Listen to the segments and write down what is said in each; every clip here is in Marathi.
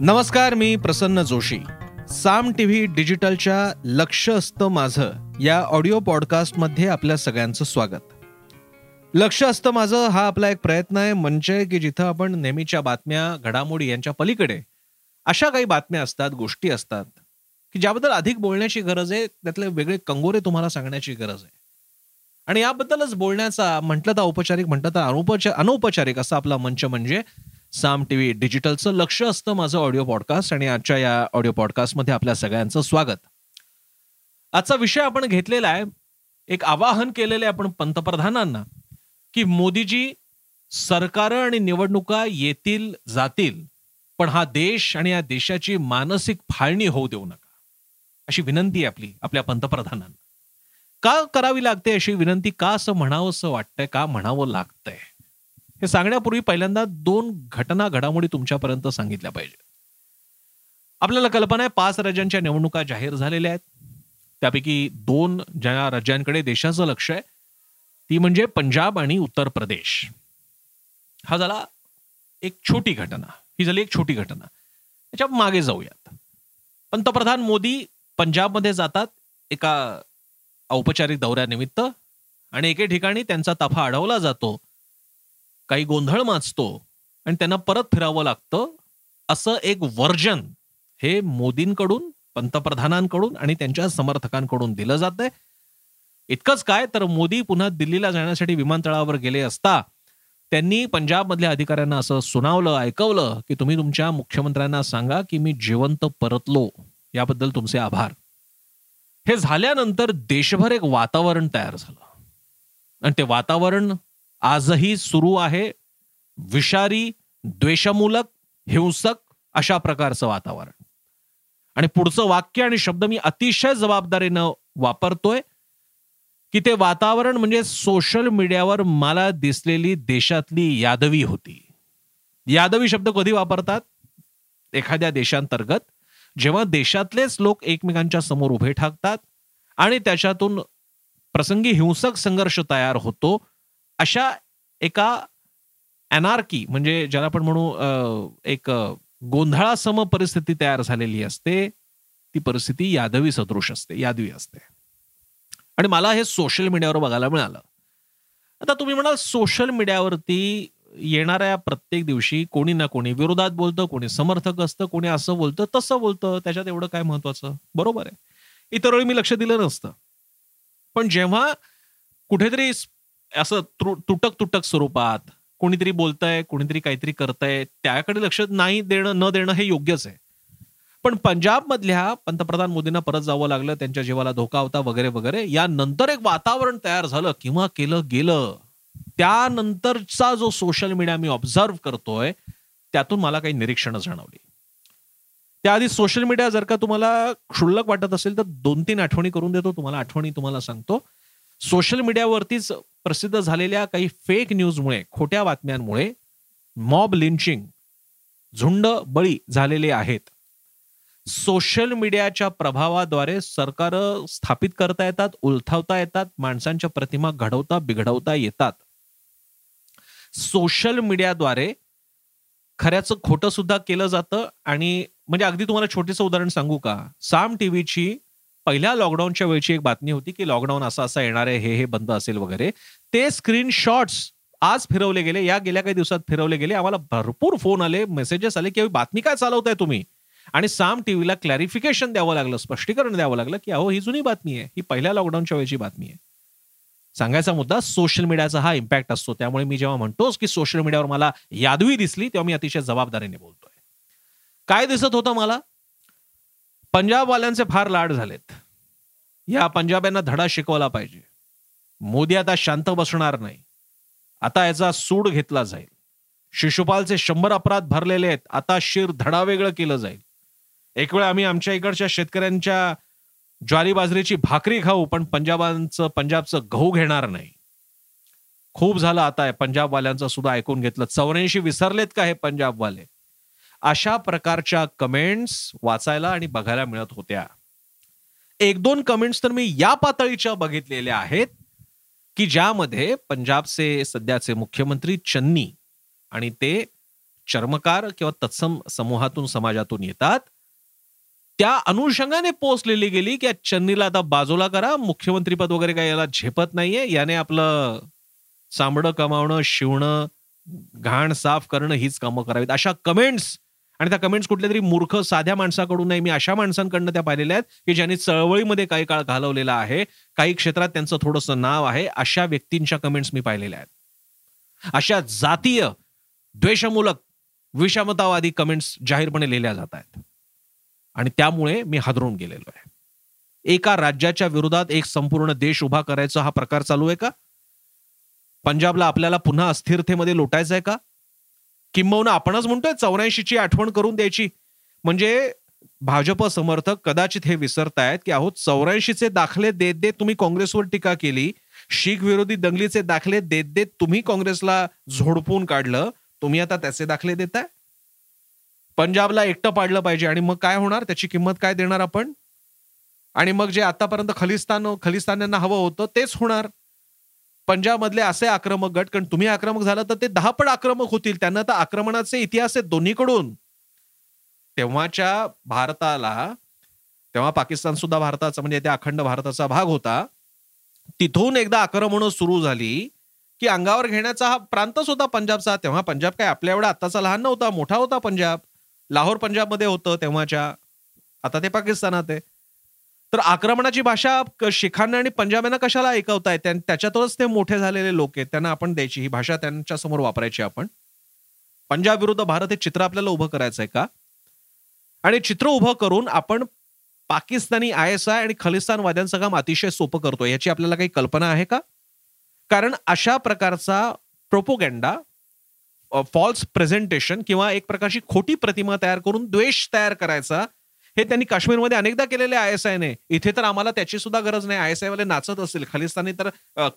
नमस्कार मी प्रसन्न जोशी. साम टीव्ही डिजिटलच्या लक्ष असतं माझं या ऑडिओ पॉडकास्टमध्ये आपल्या सगळ्यांचं स्वागत. लक्ष असतं माझं हा आपला एक प्रयत्न आहे मंच आहे की जिथं आपण नेहमीच्या बातम्या घडामोडी यांच्या पलीकडे अशा काही बातम्या असतात गोष्टी असतात की ज्याबद्दल अधिक बोलण्याची गरज आहे त्यातले वेगळे कंगोरे तुम्हाला सांगण्याची गरज आहे. आणि याबद्दलच बोलण्याचा म्हटलं तर औपचारिक म्हटलं तर अनौपचार अनौपचारिक असा आपला मंच म्हणजे साम टीव्ही डिजिटलचं लक्ष असतं माझं ऑडिओ पॉडकास्ट आणि आजच्या या ऑडिओ पॉडकास्टमध्ये आपल्या सगळ्यांचं स्वागत. आजचा विषय आपण घेतलेला आहे एक आवाहन केलेलं आहे आपण पंतप्रधानांना की मोदीजी सरकार आणि निवडणुका येतील जातील पण हा देश आणि या देशाची मानसिक फाळणी होऊ देऊ नका. अशी विनंती आहे आपली आपल्या पंतप्रधानांना. का करावी लागते अशी विनंती का असं म्हणावं असं वाटतंय का म्हणावं लागतंय? हे सांगण्यापूर्वी पहिल्यांदा दोन घटना घडामोडी तुमच्यापर्यंत सांगितल्या पाहिजे. आपल्याला कल्पना आहे पाच राज्यांच्या निवडणुका जाहीर झालेल्या आहेत. त्यापैकी दोन ज्या राज्यांकडे देशाचं लक्ष आहे ती म्हणजे पंजाब आणि उत्तर प्रदेश. हा झाला एक छोटी घटना. ही झाली एक छोटी घटना. त्याच्यामागे जाऊयात. पंतप्रधान मोदी पंजाबमध्ये जातात एका औपचारिक दौऱ्यानिमित्त आणि एके ठिकाणी त्यांचा ताफा अडवला जातो. काही गोंधळ माचतो आणि त्यांना परत फिरावं लागतं असं एक वर्जन हे मोदींकडून पंतप्रधानांकडून आणि त्यांच्या समर्थकांकडून दिलं जातंय. इतकंच काय तर मोदी पुन्हा दिल्लीला जाण्यासाठी विमानतळावर गेले असता त्यांनी पंजाबमधल्या अधिकाऱ्यांना असं सुनावलं ऐकवलं की तुम्ही तुमच्या मुख्यमंत्र्यांना सांगा की मी जिवंत परतलो. याबद्दल तुमचे आभार. हे झाल्यानंतर देशभर एक वातावरण तयार झालं. आणि ते वातावरण आजही सुरू आहे. विषारी द्वेषमूलक हिंसक अशा प्रकारचं वातावरण. आणि पुढचं वाक्य आणि शब्द मी अतिशय जबाबदारीनं वापरतोय की ते वातावरण म्हणजे सोशल मीडियावर मला दिसलेली देशातली यादवी होती. यादवी शब्द कधी वापरतात? एखाद्या देशांतर्गत. जेव्हा देशातलेच लोक एकमेकांच्या समोर उभे ठाकतात आणि त्याच्यातून प्रसंगी हिंसक संघर्ष तयार होतो अशा एका अनार्की म्हणजे ज्याला आपण म्हणू एक गोंधळासम परिस्थिती तयार झालेली असते ती परिस्थिती यादवी सदृश असते यादवी असते. आणि मला हे सोशल मीडियावर बघायला मिळालं. आता तुम्ही म्हणाल सोशल मीडियावरती येणाऱ्या प्रत्येक दिवशी कोणी ना कोणी विरोधात बोलतं कोणी समर्थक असतं कोणी असं बोलतं तसं बोलतं. त्याच्यात एवढं काय महत्वाचं? बरोबर आहे. इतर वेळी मी लक्ष दिलं नसतं. पण जेव्हा कुठेतरी असं तुटक तुटक स्वरूपात कोणीतरी बोलतंय कोणीतरी काहीतरी करतंय त्याकडे लक्ष नाही देणं न देणं हे योग्यच आहे. पण पंजाबमधल्या पंतप्रधान मोदींना परत जावं लागलं त्यांच्या जीवाला धोका होता वगैरे वगैरे यानंतर एक वातावरण तयार झालं किंवा केलं गेलं. त्यानंतरचा जो सोशल मीडिया मी ऑब्झर्व करतोय त्यातून मला काही निरीक्षणं जाणवली. त्याआधी सोशल मीडिया जर का तुम्हाला क्षुल्लक वाटत असेल तर दोन तीन आठवणी करून देतो तुम्हाला आठवणी तुम्हाला सांगतो. सोशल मीडियावरतीच प्रसिद्ध झालेल्या काही फेक न्यूजमुळे खोट्या बातम्यांमुळे मॉब लिंचिंग झुंड बळी झालेले आहेत. सोशल मीडियाच्या प्रभावाद्वारे सरकार स्थापित करता येतात उलथावता येतात माणसांच्या प्रतिमा घडवता बिघडवता येतात. सोशल मीडियाद्वारे खऱ्याचं खोटं सुद्धा केलं जातं आणि म्हणजे अगदी तुम्हाला छोटेसं उदाहरण सांगू का? साम टीव्हीची पहिल्या लॉकडाऊनच्या वेळची एक बातमी होती की लॉकडाऊन असा असा येणार आहे हे हे बंद असेल वगैरे. ते स्क्रीनशॉट्स आज फिरवले गेले या गेल्या काही दिवसात फिरवले गेले. आम्हाला भरपूर फोन आले मेसेजेस आले की बातमी काय चालवताय तुम्ही? आणि साम टीव्हीला क्लॅरिफिकेशन द्यावं लागलं स्पष्टीकरण द्यावं लागलं की अहो ही जुनी बातमी आहे ही पहिल्या लॉकडाऊनच्या वेळची बातमी आहे. सांगायचा मुद्दा सोशल मीडियाचा हा इम्पॅक्ट असतो. त्यामुळे मी जेव्हा म्हणतोस की सोशल मीडियावर मला यादवी दिसली तेव्हा मी अतिशय जबाबदारीने बोलतोय. काय दिसत होतं मला? पंजाबवाल्यांचे फार लाड झालेत. या पंजाब्यांना धडा शिकवला पाहिजे. मोदी आता शांत बसणार नाही. आता याचा सूड घेतला जाईल. शिशुपालचे शंभर अपराध भरलेले आहेत. आता शिर धडा वेगळं केलं जाईल. एक वेळ आम्ही आमच्या इकडच्या शेतकऱ्यांच्या ज्वारी बाजरीची भाकरी खाऊ पण पंजाबांचं पंजाबचं गहू घेणार नाही. खूप झालं आता पंजाबवाल्यांचं सुद्धा ऐकून घेतलं. चौऱ्याऐंशी विसरलेत का हे पंजाबवाले? अशा प्रकारच्या कमेंट्स वाचायला आणि बघायला मिळत होत्या. एक दोन कमेंट्स तर मी या पातळीच्या बघितलेल्या आहेत की ज्यामध्ये पंजाबचे सध्याचे मुख्यमंत्री चन्नी आणि ते चर्मकार किंवा तत्सम समूहातून समाजातून येतात. त्या अनुषंगाने पोस्ट लिहिली गेली की चन्नीला आता बाजूला करा मुख्यमंत्रीपद वगैरे काही याला झेपत नाहीये. याने आपलं चांबडं कमावणं शिवणं घाण साफ करणं हीच कामं करावीत. अशा कमेंट्स आणि त्या कमेंट्स कुठल्या तरी मूर्ख साध्या माणसाकडून नाही मी अशा माणसांकडनं त्या पाहिलेल्या आहेत की ज्यांनी चळवळीमध्ये काही काळ घालवलेला आहे काही क्षेत्रात त्यांचं थोडंसं नाव आहे अशा व्यक्तींच्या कमेंट्स मी पाहिलेल्या आहेत. अशा जातीय द्वेषमूलक विषमतावादी कमेंट्स जाहीरपणे लिहिल्या जात आहेत. आणि त्यामुळे मी हादरून गेलेलो आहे. एका राज्याच्या विरोधात एक संपूर्ण देश उभा करायचा हा प्रकार चालू आहे का? पंजाबला आपल्याला पुन्हा अस्थिरतेमध्ये लोटायचं आहे का? किंबहुना आपणच म्हणतोय चौऱ्याऐंशीची आठवण करून द्यायची. म्हणजे भाजप समर्थक कदाचित हे विसरतायत की अहो चौऱ्याऐंशीचे दाखले देत देत तुम्ही काँग्रेसवर टीका केली. शीख विरोधी दंगलीचे दाखले देत देत तुम्ही काँग्रेसला झोडपून काढलं. तुम्ही आता त्याचे दाखले देताय? पंजाबला एकटं पाडलं पाहिजे आणि मग काय होणार? त्याची किंमत काय देणार आपण? आणि मग जे आतापर्यंत खलिस्तान खलिस्तान्यांना हवं होतं तेच होणार. पंजाबमधले असे आक्रमक गट कारण तुम्ही आक्रमक झाला तर ते दहा पण आक्रमक होतील. त्यांना तर आक्रमणाचे इतिहास आहेत दोन्हीकडून. तेव्हाच्या भारताला तेव्हा पाकिस्तान सुद्धा भारताचा म्हणजे त्या अखंड भारताचा भाग होता. तिथून एकदा आक्रमण सुरू झाली की अंगावर घेण्याचा हा प्रांतच होता पंजाबचा. तेव्हा पंजाब काय आपल्या एवढा आत्ताचा लहान नव्हता मोठा होता पंजाब. लाहोर पंजाबमध्ये होतं तेव्हाच्या. आता ते पाकिस्तानात आहे. तर आक्रमणाची भाषा शिखांना आणि पंजाब्यांना कशाला ऐकवताय? त्याच्यातच ते मोठे झालेले लोक आहेत. त्यांना आपण द्यायची. ही भाषा त्यांच्यासमोर वापरायची आपण. पंजाब विरुद्ध भारत हे चित्र आपल्याला उभं करायचं आहे का? आणि चित्र उभं करून आपण पाकिस्तानी आय एस आय आणि खलिस्तानवाद्यांचं काम अतिशय सोपं करतो याची आपल्याला काही कल्पना आहे का? कारण अशा प्रकारचा प्रोपोगेंडा फॉल्स प्रेझेंटेशन किंवा एक प्रकारची खोटी प्रतिमा तयार करून द्वेष तयार करायचा हे त्यांनी काश्मीरमध्ये अनेकदा केलेले आय एस आयने इथे तर आम्हाला त्याची सुद्धा गरज नाही. आय एस आय नाचत असतील. खालिस्तानी तर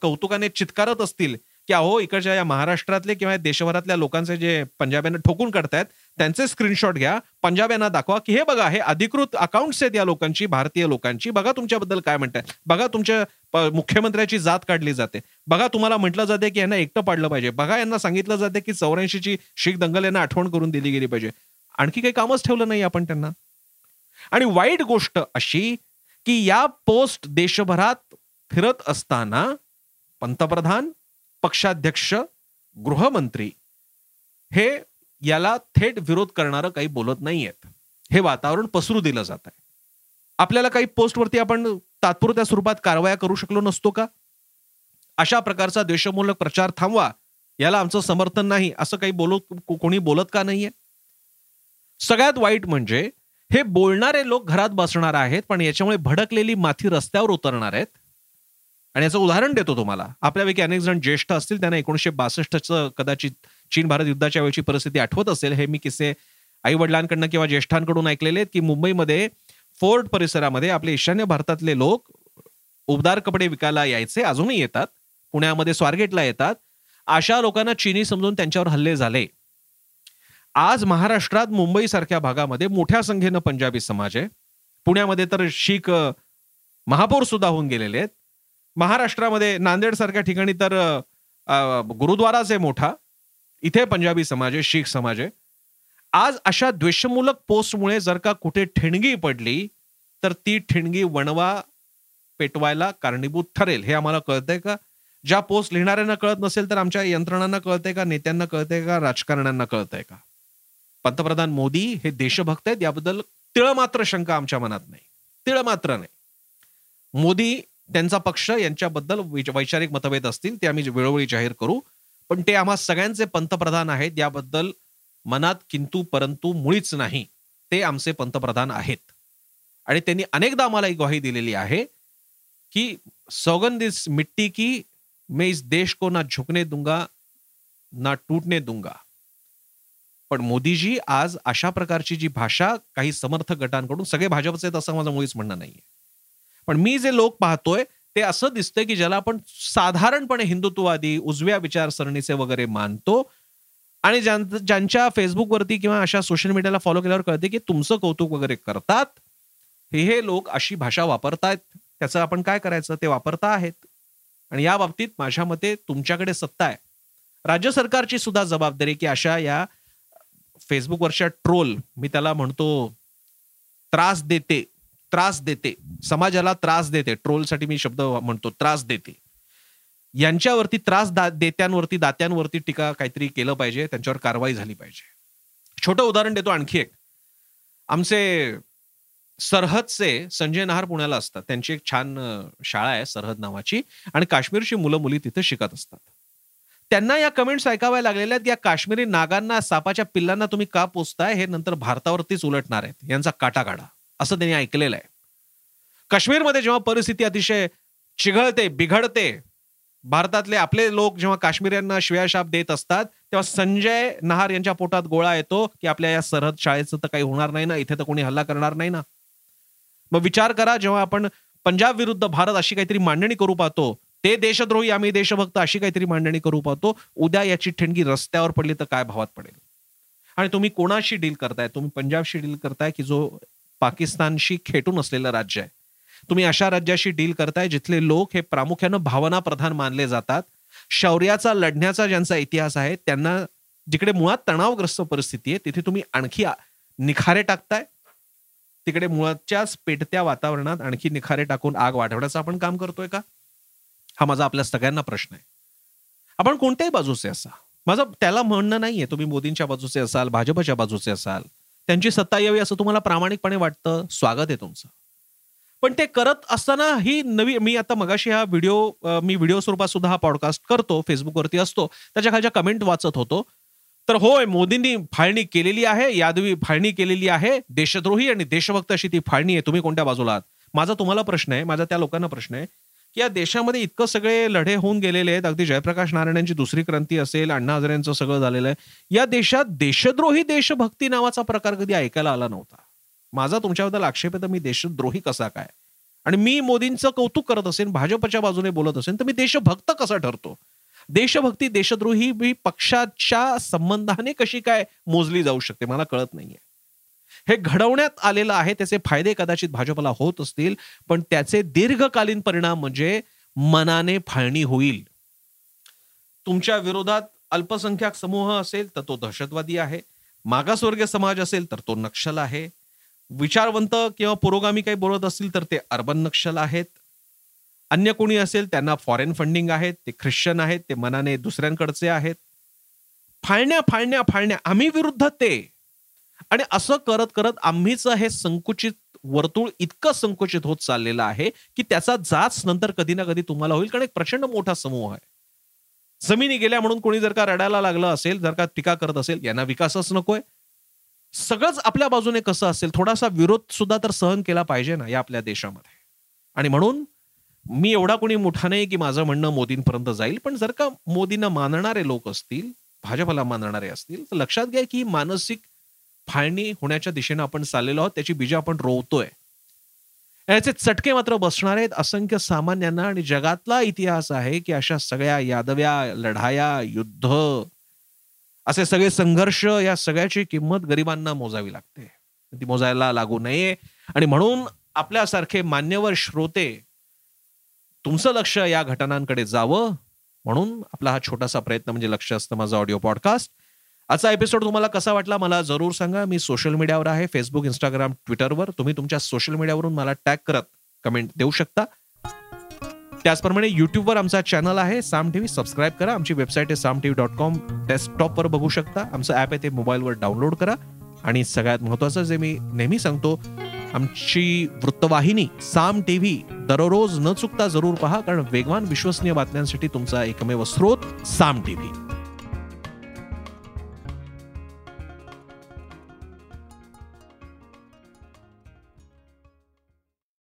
कौतुकाने चित्कारत असतील की अहो इकडच्या या महाराष्ट्रातले किंवा देशभरातल्या लोकांचे जे पंजाब्यांना ठोकून काढतायत त्यांचे स्क्रीनशॉट घ्या. पंजाब्यांना दाखवा की हे बघा हे अधिकृत अकाउंट्स आहेत या लोकांची भारतीय लोकांची. बघा तुमच्याबद्दल काय म्हणतात बघा तुमच्या मुख्यमंत्र्याची जात काढली जाते. बघा तुम्हाला म्हटलं जाते की यांना एकटं पाडलं पाहिजे. बघा यांना सांगितलं जाते की चौऱ्याऐंशीची शीख दंगल यांना आठवण करून दिली गेली पाहिजे. आणखी काही कामच ठेवलं नाही आपण त्यांना? आणि वाईट गोष्ट अशी की या पोस्ट देशभरात फिरत असताना पंतप्रधान पक्षाध्यक्ष गृहमंत्री हे याला थेट विरोध करणारं काही बोलत नाहीयेत. हे वातावरण पसरू दिलं जात आहे आपल्याला काही पोस्टवरती आपण तात्पुरत्या स्वरूपात कारवाया करू शकलो नसतो का? अशा प्रकारचा देशमूलक प्रचार थांबवा. याला आमचं समर्थन नाही. असं काही बोलत कोणी बोलत का नाहीये? सगळ्यात वाईट म्हणजे हे बोलणारे लोक घरात बसणार आहेत पण याच्यामुळे भडकलेली माथी रस्त्यावर उतरणार आहेत. आणि याचं उदाहरण देतो तुम्हाला. आपल्यापैकी अनेक जण ज्येष्ठ असतील त्यांना एकोणीशे बासष्टचं कदाचित चीन भारत युद्धाच्या वेळची परिस्थिती आठवत असेल. हे मी किस्से आई वडिलांकडनं किंवा ज्येष्ठांकडून ऐकलेले आहेत की मुंबईमध्ये फोर्ट परिसरामध्ये आपले ईशान्य भारतातले लोक उबदार कपडे विकायला यायचे अजूनही येतात. पुण्यामध्ये स्वारगेटला येतात. अशा लोकांना चिनी समजून त्यांच्यावर हल्ले झाले. आज महाराष्ट्रात मुंबईसारख्या भागामध्ये मोठ्या संख्येनं पंजाबी समाज आहे. पुण्यामध्ये तर शीख महापौर सुद्धा होऊन गेलेले आहेत. महाराष्ट्रामध्ये नांदेडसारख्या ठिकाणी तर गुरुद्वाराच आहे मोठा. इथे पंजाबी समाज आहे शीख समाज आहे. आज अशा द्वेषमूलक पोस्टमुळे जर का कुठे ठिणगी पडली तर ती ठिणगी वणवा पेटवायला कारणीभूत ठरेल. हे आम्हाला कळतंय का? ज्या पोस्ट लिहिणाऱ्यांना कळत नसेल तर आमच्या यंत्रणांना कळतंय का? नेत्यांना कळतंय का? राजकारण्यांना कळतंय का? पंतप्रधान मोदी हे देशभक्त आहेत याबद्दल तिळ मात्र शंका आमच्या मनात नाही. तिळ मात्र नाही. मोदी त्यांचा पक्ष यांच्याबद्दल वैचारिक मतभेद असतील ते आम्ही वेळोवेळी जाहीर करू. पण ते आम्हा सगळ्यांचे पंतप्रधान आहेत याबद्दल मनात किंतु परंतु मुळीच नाही. ते आमचे पंतप्रधान आहेत. आणि त्यांनी अनेकदा आम्हाला ही ग्वाही दिलेली आहे की सौगंध इस मिट्टी की मैं इस देश को ना झुकने दूंगा ना टूटने दूंगा. पण मोदीजी आज अशा प्रकारची जी भाषा काही समर्थक गटांकडून सगळे भाजपचे आहेत असं माझं मुळीच म्हणणं नाहीये. पण मी जे लोक पाहतोय ते असं दिसतंय की ज्याला आपण साधारणपणे हिंदुत्ववादी उजव्या विचारसरणीचे वगैरे मानतो आणि ज्यांच्या फेसबुकवरती किंवा अशा सोशल मीडियाला फॉलो केल्यावर कळते की तुमचं कौतुक वगैरे करतात हे हे लोक अशी भाषा वापरतायत. त्याचं आपण काय करायचं? ते वापरता आहेत. आणि या बाबतीत माझ्या मते तुमच्याकडे सत्ता आहे. राज्य सरकारची सुद्धा जबाबदारी की अशा या फेसबुकवरच्या ट्रोल मी त्याला म्हणतो त्रास देते त्रास देते. समाजाला त्रास देते. ट्रोलसाठी मी शब्द म्हणतो त्रास देते. यांच्यावरती त्रास दा देत्यांवरती दात्यांवरती टीका काहीतरी केलं पाहिजे त्यांच्यावर कारवाई झाली पाहिजे. छोटं उदाहरण देतो आणखी एक. आमचे सरहदचे संजय नहार पुण्याला असतात. त्यांची एक छान शाळा आहे सरहद नावाची. आणि काश्मीरची मुलं मुली तिथे शिकत असतात. त्यांना या कमेंट्स ऐकाव्या लागलेल्या या काश्मीरी नागांना सापाच्या पिल्लांना तुम्ही का पोचताय हे नंतर भारतावरतीच उलटणार आहेत. यांचा काटा काढा असं त्यांनी ऐकलेलं आहे. काश्मीरमध्ये जेव्हा परिस्थिती अतिशय चिघळते बिघडते भारतातले आपले लोक जेव्हा काश्मीरियांना शिव्याशाप देत असतात तेव्हा संजय नहार यांच्या पोटात गोळा येतो की आपल्या या सरहद शाळेचं तर काही होणार नाही ना इथे तर कोणी हल्ला करणार नाही ना. मग विचार करा जेव्हा आपण पंजाब विरुद्ध भारत अशी काहीतरी मांडणी करू पाहतो ते देशद्रोही आम्ही देशभक्त अशी काहीतरी मांडणी करू पाहतो. उद्या याची ठिणगी रस्त्यावर पडली तर काय भावात पडेल? आणि तुम्ही कोणाशी डील करताय? तुम्ही पंजाबशी डील करताय की जो पाकिस्तानशी खेटून असलेलं राज्य आहे? तुम्ही अशा राज्याशी डील करताय जिथले लोक हे प्रामुख्यानं भावना प्रधान मानले जातात. शौर्याचा लढण्याचा ज्यांचा इतिहास आहे त्यांना जिकडे मुळात तणावग्रस्त परिस्थिती आहे तिथे तुम्ही आणखी निखारे टाकताय. तिकडे मुळाच्याच पेटत्या वातावरणात आणखी निखारे टाकून आग वाढवण्याचं आपण काम करतोय का? हा माझा आपल्या सगळ्यांना प्रश्न आहे. आपण कोणत्याही बाजूचे असा माझं त्याला म्हणणं नाहीये तुम्ही मोदींच्या बाजूचे असाल भाजपच्या बाजूचे असाल. त्यांची सत्ता यावी असं तुम्हाला प्रामाणिकपणे वाटतं? स्वागत आहे तुमचं. पण ते करत असताना ही नवी मी आता मगाशी हा व्हिडिओ मी व्हिडिओ स्वरूपात सुद्धा हा पॉडकास्ट करतो फेसबुकवरती असतो. त्याच्या खालच्या कमेंट वाचत होतो. तर होय मोदींनी फाळणी केलेली आहे यादवी फाळणी केलेली आहे. देशद्रोही आणि देशभक्त अशी ती फाळणी आहे. तुम्ही कोणत्या बाजूला आहात? माझा तुम्हाला प्रश्न आहे माझा त्या लोकांना प्रश्न आहे. या देशामध्ये इतकं सगळे लढे होऊन गेलेले आहेत. अगदी जयप्रकाश नारायणांची दुसरी क्रांती असेल अण्णा हजारेंचं सगळं झालेलं आहे. या देशात देशद्रोही देशभक्ती नावाचा प्रकार कधी ऐकायला आला नव्हता. माझा तुमच्याबद्दल आक्षेप आहे तर मी देशद्रोही कसा काय? आणि मी मोदींचं कौतुक करत असेल भाजपच्या बाजूने बोलत असेल तर मी देशभक्त कसा ठरतो? देशभक्ती देशद्रोही मी पक्षाच्या संबंधाने कशी काय मोजली जाऊ शकते मला कळत नाहीये. हे घडवण्यात आलेलं आहे त्याचे फायदे कदाचित भाजपला होत असतील पण त्याचे दीर्घकालीन परिणाम म्हणजे मनाने फाळणी होईल. तुमच्या विरोधात अल्पसंख्याक समूह असेल तर तो दहशतवादी आहे. मागासवर्गीय समाज असेल तर तो नक्षल आहे. विचारवंत किंवा पुरोगामी काही बोलत असतील तर ते अर्बन नक्षल आहेत. अन्य कोणी असेल त्यांना फॉरेन फंडिंग आहेत ते ख्रिश्चन आहेत ते मनाने दुसऱ्यांकडचे आहेत. फाळण्या फाळण्या फाळण्या आम्ही विरुद्ध ते. आणि असं करत करत आम्हीच हे संकुचित वर्तुळ इतकं संकुचित होत चाललेलं आहे की त्याचा जाच नंतर कधी ना कधी तुम्हाला होईल कारण एक प्रचंड मोठा समूह आहे. जमिनी गेल्या म्हणून कोणी जर का रडायला लागलं असेल जर का टीका करत असेल यांना विकासच नकोय. सगळंच आपल्या बाजूने कसं असेल थोडासा विरोध सुद्धा तर सहन केला पाहिजे ना या आपल्या देशामध्ये. आणि म्हणून मी एवढा कोणी मोठा नाही की माझं म्हणणं मोदींपर्यंत जाईल पण जर का मोदींना मानणारे लोक असतील भाजपला मानणारे असतील तर लक्षात घ्या की मानसिक फाळणी होण्याच्या दिशेनं आपण चाललेलो आहोत त्याची बीज आपण रोवतोय. याचे चटके मात्र बसणार आहेत. असंख्य सामान्यांना आणि जगातला इतिहास आहे की अशा सगळ्या यादव्या लढाया युद्ध असे सगळे संघर्ष या सगळ्याची किंमत गरिबांना मोजावी लागते. ती मोजायला लागू नये. आणि म्हणून आपल्यासारखे मान्यवर श्रोते तुमचं लक्ष या घटनांकडे जावं. म्हणून आपला हा छोटासा प्रयत्न म्हणजे लक्ष असतं माझा ऑडिओ पॉडकास्ट आजचा एपिसोड तुम्हाला कसा वाटला मला जरूर सांगा. मी सोशल मीडियावर आहे. फेसबुक इंस्टाग्राम ट्विटरवर तुम्ही तुमच्या सोशल मीडियावरून मला टॅग करत कमेंट देऊ शकता. त्याचप्रमाणे युट्यूबवर आमचा चॅनल आहे. साम टीव्ही सबस्क्राईब करा. आमची वेबसाईट आहे साम टीव्ही डॉट कॉम डेस्कटॉपवर बघू शकता. आमचं ॲप आहे ते मोबाईलवर डाउनलोड करा. आणि सगळ्यात महत्त्वाचं जे मी नेहमी सांगतो आमची वृत्तवाहिनी साम टीव्ही दररोज न चुकता जरूर पहा. कारण वेगवान विश्वसनीय बातम्यांसाठी तुमचा एकमेव स्रोत साम टीव्ही